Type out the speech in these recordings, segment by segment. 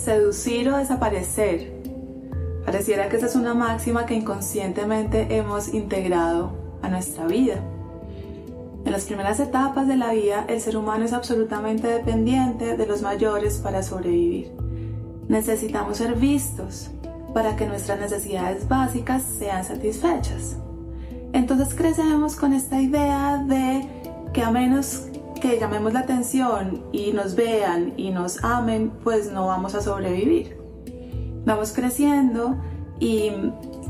seducir o desaparecer. Pareciera que esa es una máxima que inconscientemente hemos integrado a nuestra vida. En las primeras etapas de la vida, el ser humano es absolutamente dependiente de los mayores para sobrevivir. Necesitamos ser vistos para que nuestras necesidades básicas sean satisfechas. Entonces crecemos con esta idea de que a menos que llamemos la atención y nos vean y nos amen, pues no vamos a sobrevivir. Vamos creciendo y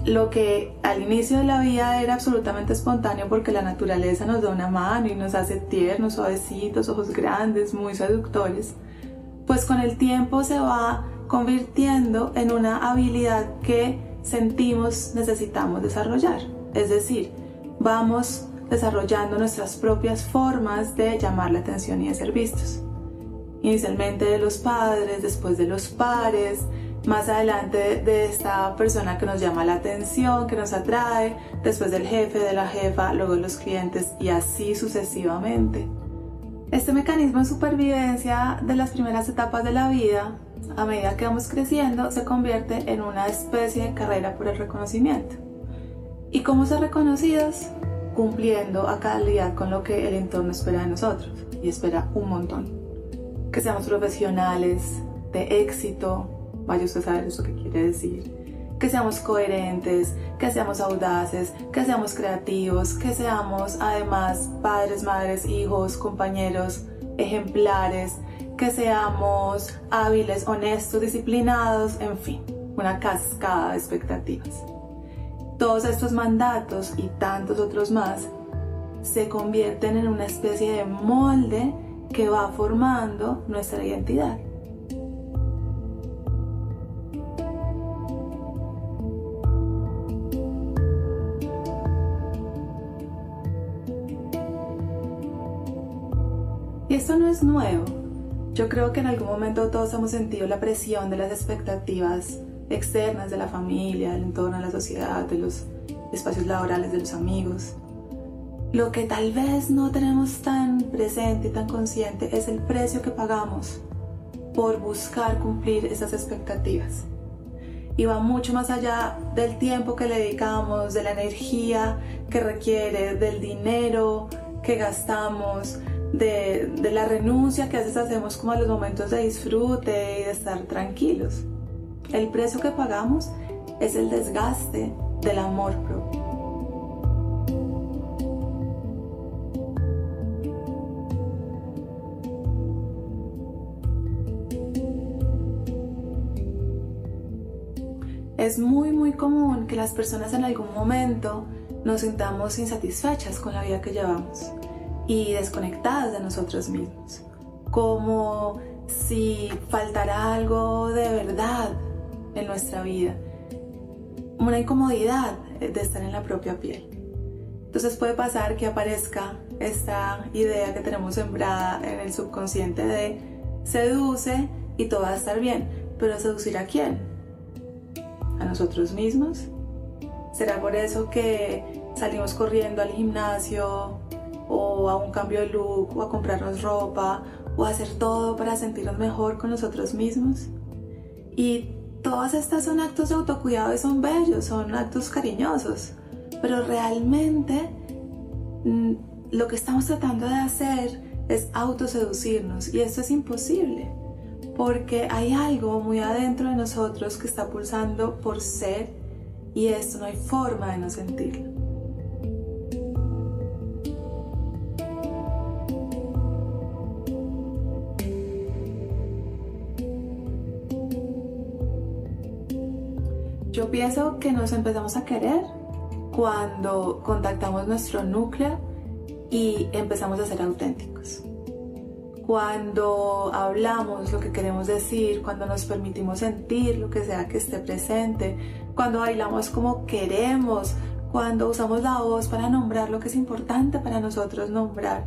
lo que al inicio de la vida era absolutamente espontáneo porque la naturaleza nos da una mano y nos hace tiernos, suavecitos, ojos grandes, muy seductores, pues con el tiempo se va convirtiendo en una habilidad que sentimos necesitamos desarrollar. Es decir, vamos desarrollando nuestras propias formas de llamar la atención y de ser vistos. Inicialmente de los padres, después de los pares, más adelante de esta persona que nos llama la atención, que nos atrae, después del jefe, de la jefa, luego de los clientes y así sucesivamente. Este mecanismo de supervivencia de las primeras etapas de la vida, a medida que vamos creciendo, se convierte en una especie de carrera por el reconocimiento. ¿Y cómo ser reconocidos? Cumpliendo a calidad con lo que el entorno espera de nosotros y espera un montón. Que seamos profesionales, de éxito, vaya usted a saber eso que quiere decir. Que seamos coherentes, que seamos audaces, que seamos creativos, que seamos además padres, madres, hijos, compañeros, ejemplares, que seamos hábiles, honestos, disciplinados, en fin, una cascada de expectativas. Todos estos mandatos y tantos otros más se convierten en una especie de molde que va formando nuestra identidad. Y esto no es nuevo. Yo creo que en algún momento todos hemos sentido la presión de las expectativas externas de la familia, del entorno, de la sociedad, de los espacios laborales, de los amigos. Lo que tal vez no tenemos tan presente y tan consciente es el precio que pagamos por buscar cumplir esas expectativas. Y va mucho más allá del tiempo que le dedicamos, de la energía que requiere, del dinero que gastamos, de, la renuncia que a veces hacemos como a los momentos de disfrute y de estar tranquilos. El precio que pagamos es el desgaste del amor propio. Es muy muy común que las personas en algún momento nos sintamos insatisfechas con la vida que llevamos y desconectadas de nosotros mismos, como si faltara algo de verdad en nuestra vida, una incomodidad de estar en la propia piel. Entonces puede pasar que aparezca esta idea que tenemos sembrada en el subconsciente de seduce y todo va a estar bien, pero seducir a quién? ¿A nosotros mismos? ¿Será por eso que salimos corriendo al gimnasio o a un cambio de look o a comprarnos ropa o a hacer todo para sentirnos mejor con nosotros mismos? Y todas estas son actos de autocuidado y son bellos, son actos cariñosos, pero realmente mm, lo que estamos tratando de hacer es autoseducirnos y esto es imposible porque hay algo muy adentro de nosotros que está pulsando por ser y esto no hay forma de no sentirlo. Yo pienso que nos empezamos a querer cuando contactamos nuestro núcleo y empezamos a ser auténticos. Cuando hablamos lo que queremos decir, cuando nos permitimos sentir lo que sea que esté presente, cuando bailamos como queremos, cuando usamos la voz para nombrar lo que es importante para nosotros nombrar,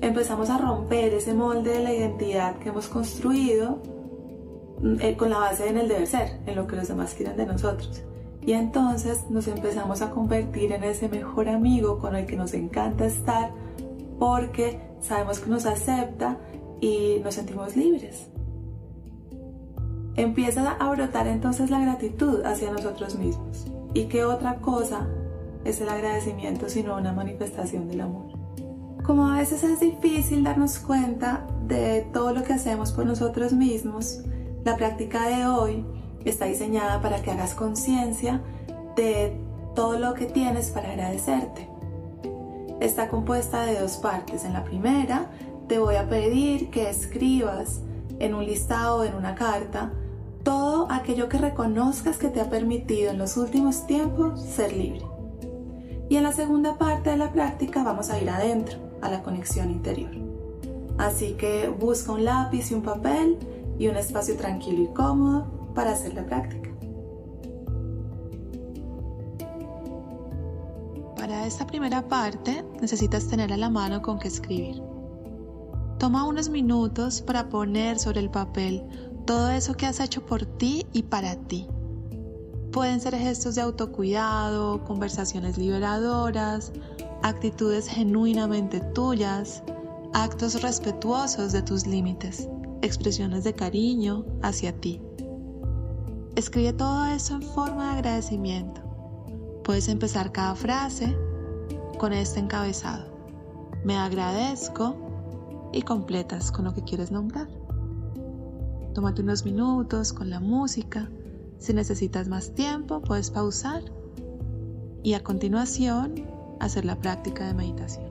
empezamos a romper ese molde de la identidad que hemos construido con la base en el deber ser, en lo que los demás quieren de nosotros. Y entonces nos empezamos a convertir en ese mejor amigo con el que nos encanta estar porque sabemos que nos acepta y nos sentimos libres. empieza a brotar entonces la gratitud hacia nosotros mismos. ¿Y qué otra cosa es el agradecimiento sino una manifestación del amor? Como a veces es difícil darnos cuenta de todo lo que hacemos por nosotros mismos, la práctica de hoy está diseñada para que hagas conciencia de todo lo que tienes para agradecerte. Está compuesta de dos partes. En la primera, te voy a pedir que escribas en un listado o en una carta todo aquello que reconozcas que te ha permitido en los últimos tiempos ser libre. Y en la segunda parte de la práctica vamos a ir adentro, a la conexión interior. Así que busca un lápiz y un papel y un espacio tranquilo y cómodo para hacer la práctica. Para esta primera parte necesitas tener a la mano con qué escribir. Toma unos minutos para poner sobre el papel todo eso que has hecho por ti y para ti. Pueden ser gestos de autocuidado, conversaciones liberadoras, actitudes genuinamente tuyas, actos respetuosos de tus límites, expresiones de cariño hacia ti. Escribe todo eso en forma de agradecimiento. Puedes empezar cada frase con este encabezado. Me agradezco y completas con lo que quieres nombrar. Tómate unos minutos con la música. Si necesitas más tiempo, puedes pausar y a continuación hacer la práctica de meditación.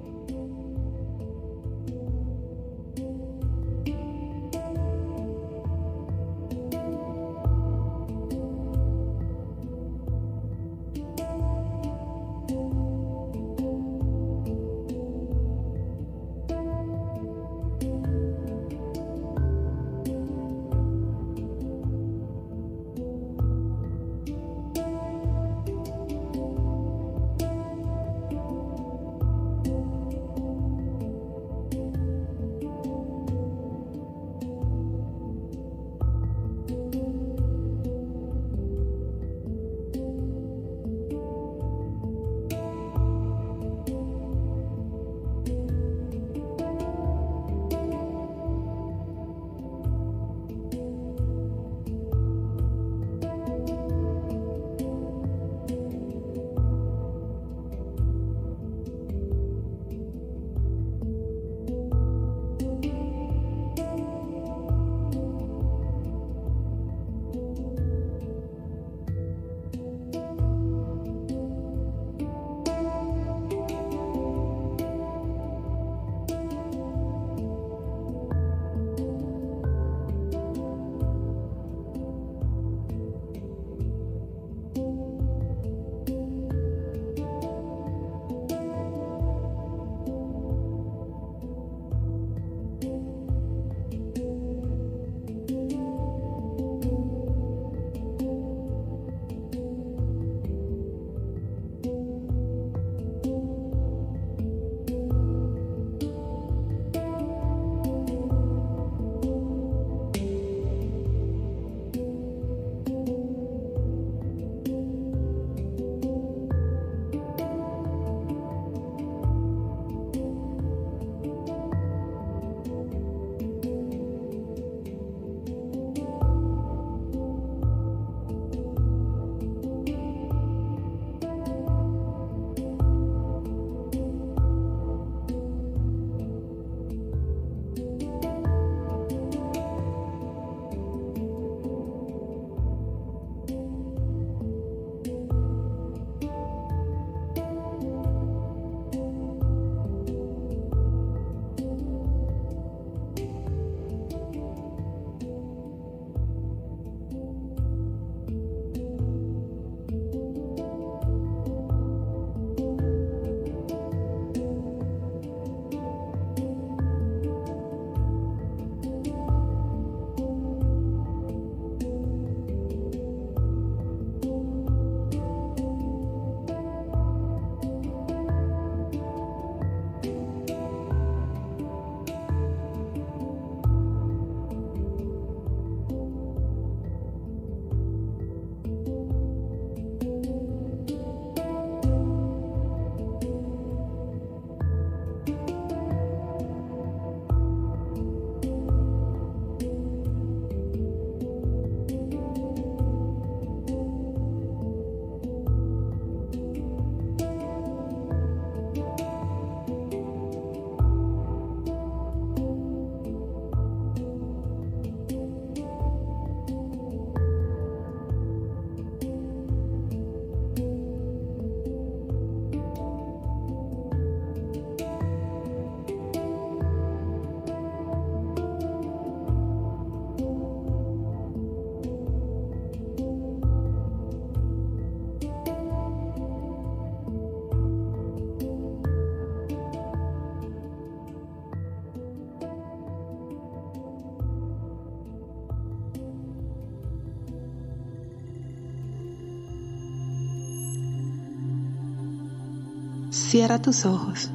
Cierra tus ojos.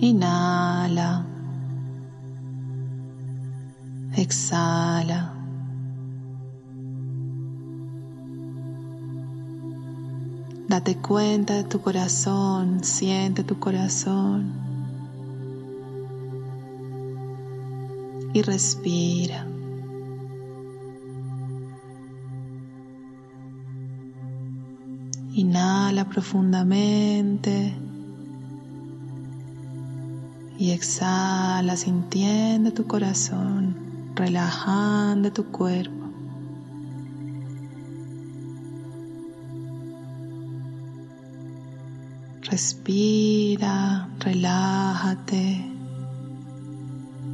Inhala. Exhala. Date cuenta de tu corazón, siente tu corazón y respira. Profundamente y exhala sintiendo tu corazón, relajando tu cuerpo. Respira, relájate,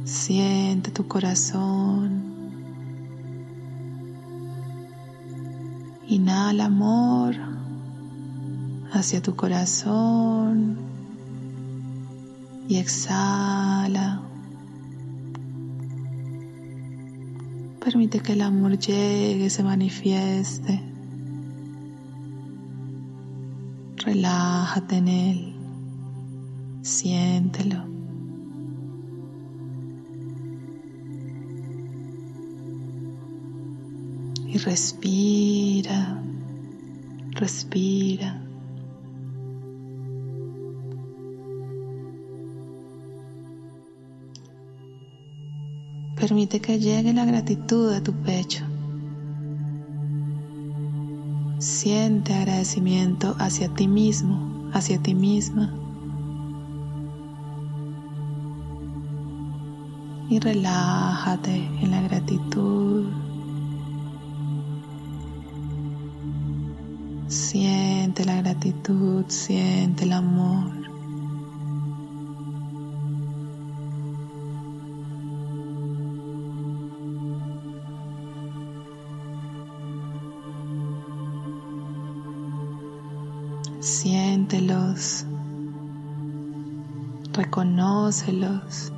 siente tu corazón. Inhala amor hacia tu corazón y exhala. Permite que el amor llegue, se manifieste. Relájate en él. Siéntelo. Y respira, respira. Permite que llegue la gratitud a tu pecho. Siente agradecimiento hacia ti mismo, hacia ti misma. Y relájate en la gratitud. Siente la gratitud, siente el amor. Siéntelos, reconócelos,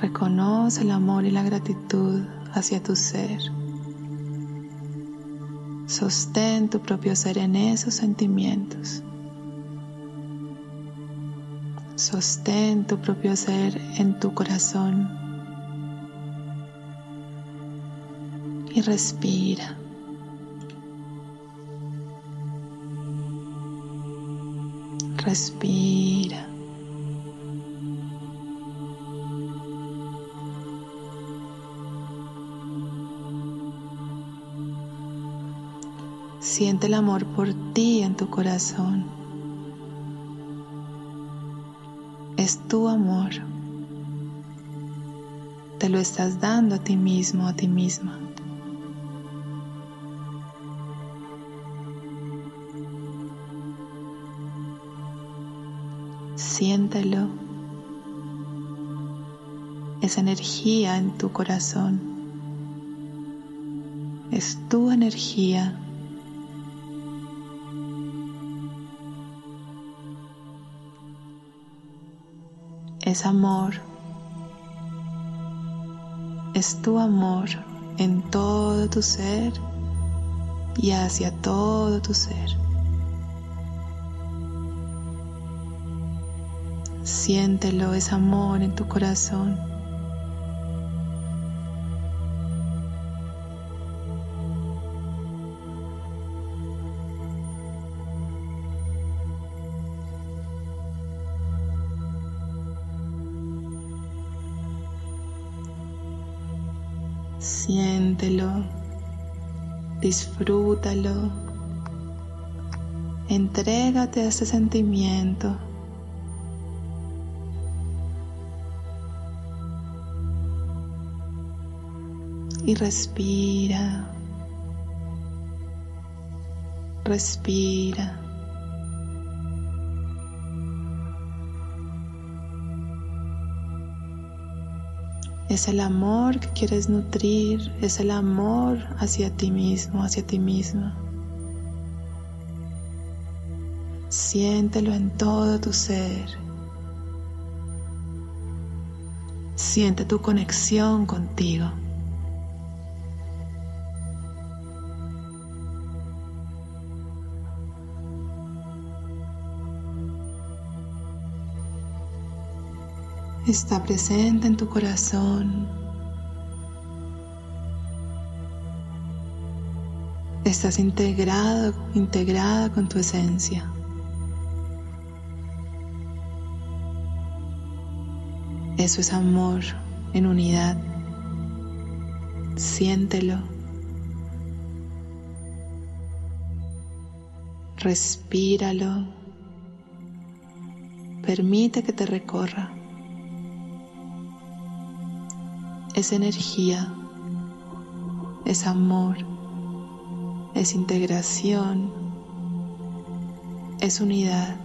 reconoce el amor y la gratitud hacia tu ser. Sostén tu propio ser en esos sentimientos. Sostén tu propio ser en tu corazón. Y respira. Respira. Siente el amor por ti en tu corazón. Es tu amor. Te lo estás dando a ti mismo, a ti misma. Esa energía en tu corazón. Es tu energía. Es amor. Es tu amor en todo tu ser y hacia todo tu ser. Siéntelo, es amor en tu corazón. Siéntelo, disfrútalo, entrégate a ese sentimiento. Y respira. Respira. Es el amor que quieres nutrir, es el amor hacia ti mismo, hacia ti misma. Siéntelo en todo tu ser. Siente tu conexión contigo. Está presente en tu corazón. Estás integrado, integrada con tu esencia. Eso es amor en unidad. Siéntelo. Respíralo. Permite que te recorra. Es energía. Es amor. Es integración. Es unidad.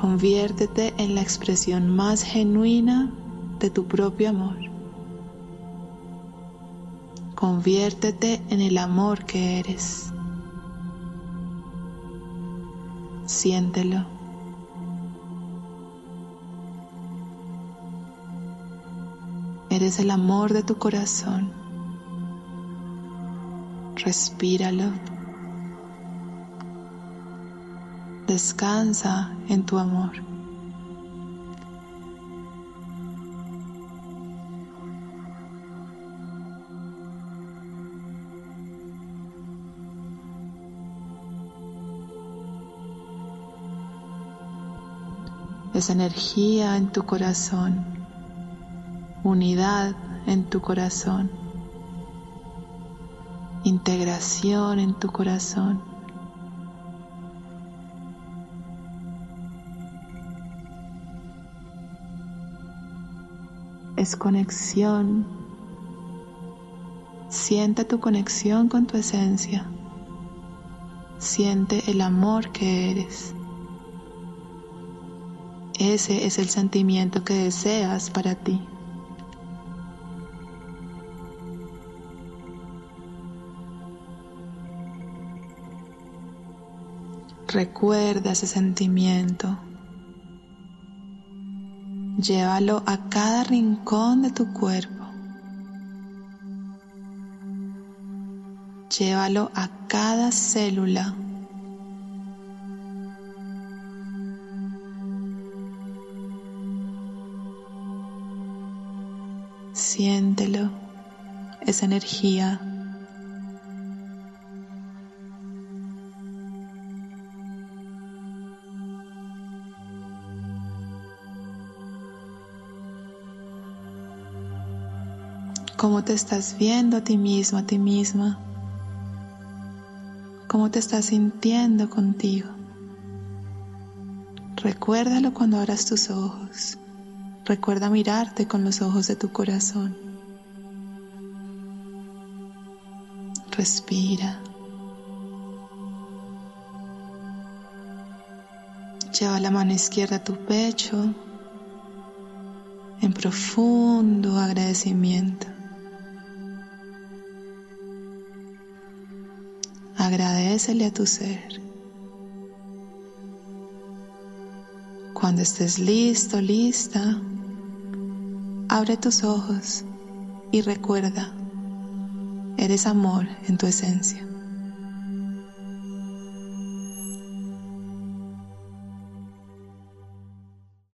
Conviértete en la expresión más genuina de tu propio amor. Conviértete en el amor que eres. Siéntelo. Eres el amor de tu corazón. Respíralo. Descansa en tu amor. Energía en tu corazón, unidad en tu corazón, integración en tu corazón. es conexión. Siente tu conexión con tu esencia. Siente el amor que eres. Ese es el sentimiento que deseas para ti. Recuerda ese sentimiento. Llévalo a cada rincón de tu cuerpo. Llévalo a cada célula. Siéntelo, esa energía cómo te estás viendo a ti mismo, a ti misma, cómo te estás sintiendo contigo. Recuérdalo cuando abras tus ojos. Recuerda mirarte con los ojos de tu corazón. Respira. Lleva la mano izquierda a tu pecho en profundo agradecimiento. Agradecele a tu ser. Cuando estés listo, lista, abre tus ojos y recuerda, eres amor en tu esencia.